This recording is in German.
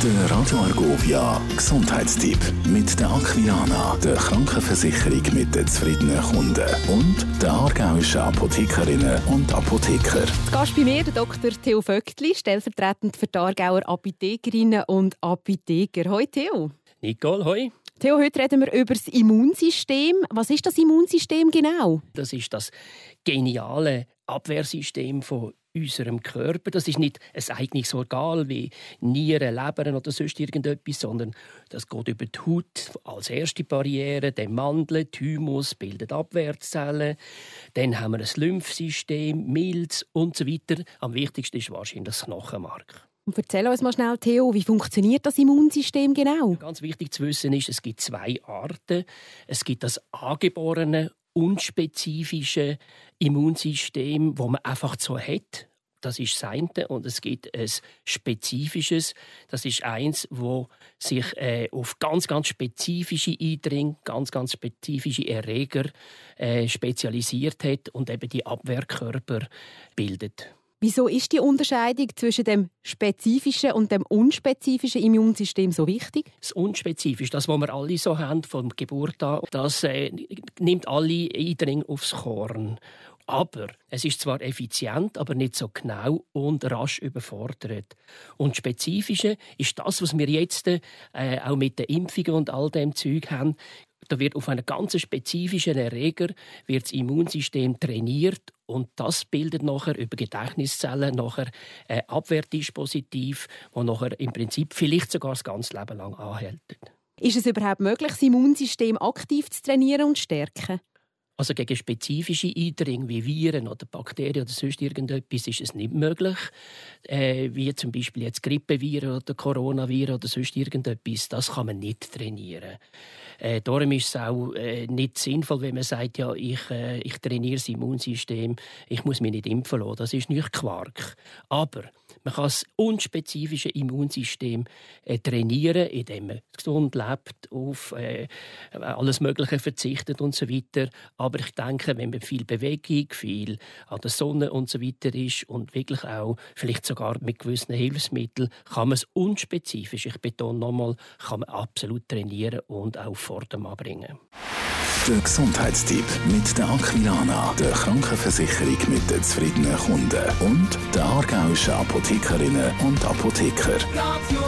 Der Radio Argovia Gesundheitstipp mit der Aquilana, der Krankenversicherung mit den zufriedenen Kunden und der aargauischen Apothekerinnen und Apotheker. Zu Gast bei mir der Dr. Theo Vöckli, stellvertretend für die Aargauer Apothekerinnen und Apotheker. Hoi Theo. Nicole, hoi. Theo, heute reden wir über das Immunsystem. Was ist das Immunsystem genau? Das ist das geniale Abwehrsystem von unserem Körper. Das ist nicht ein eigenes Organ wie Nieren, Leber oder sonst irgendetwas, sondern das geht über die Haut als erste Barriere, den Mandel, Thymus bildet Abwehrzellen, dann haben wir ein Lymphsystem, Milz und so weiter. Am wichtigsten ist wahrscheinlich das Knochenmark. Und erzähl uns mal schnell, Theo, wie funktioniert das Immunsystem genau? Ganz wichtig zu wissen ist, es gibt zwei Arten. Es gibt das angeborene, unspezifische Immunsystem, wo man einfach so hat. Das ist das eine. Und es gibt ein spezifisches. Das ist eins, wo sich äh, auf ganz, ganz spezifische Eindringe, ganz, ganz spezifische Erreger äh, spezialisiert hat und eben die Abwehrkörper bildet. Wieso ist die Unterscheidung zwischen dem spezifischen und dem unspezifischen Immunsystem so wichtig? Das Unspezifische, das, was wir alle so haben von Geburt an, das äh, nimmt alle Eindringe aufs Korn. Aber es ist zwar effizient, aber nicht so genau und rasch überfordert. Und Spezifische ist das, was wir jetzt äh, auch mit den Impfungen und all dem Zeug haben. Da wird auf einen ganz spezifischen Erreger wird das Immunsystem trainiert und das bildet nachher über Gedächtniszellen nachher ein Abwehrdispositiv, das nachher im Prinzip vielleicht sogar das ganze Leben lang anhält. Ist es überhaupt möglich, das Immunsystem aktiv zu trainieren und stärken? Also gegen spezifische Eindringe wie Viren oder Bakterien oder sonst irgendetwas ist es nicht möglich. Äh, wie zum Beispiel jetzt Grippeviren oder Coronaviren oder sonst irgendetwas. Das kann man nicht trainieren. Äh, darum ist es auch äh, nicht sinnvoll, wenn man sagt, ja, ich, äh, ich trainiere das Immunsystem, ich muss mich nicht impfen lassen. Das ist nicht Quark. Aber man kann das unspezifische Immunsystem äh, trainieren, indem man gesund lebt, auf äh, alles Mögliche verzichtet und so weiter. Aber ich denke, wenn man viel Bewegung, viel an der Sonne und so weiter ist und wirklich auch vielleicht sogar mit gewissen Hilfsmitteln, kann man es unspezifisch, ich betone nochmal, kann man absolut trainieren und auch Forderungen anbringen. Der Gesundheitstipp mit der Aquilana, der Krankenversicherung mit den zufriedenen Kunden. Und der aargauischen Apothekerinnen und Apotheker. Radio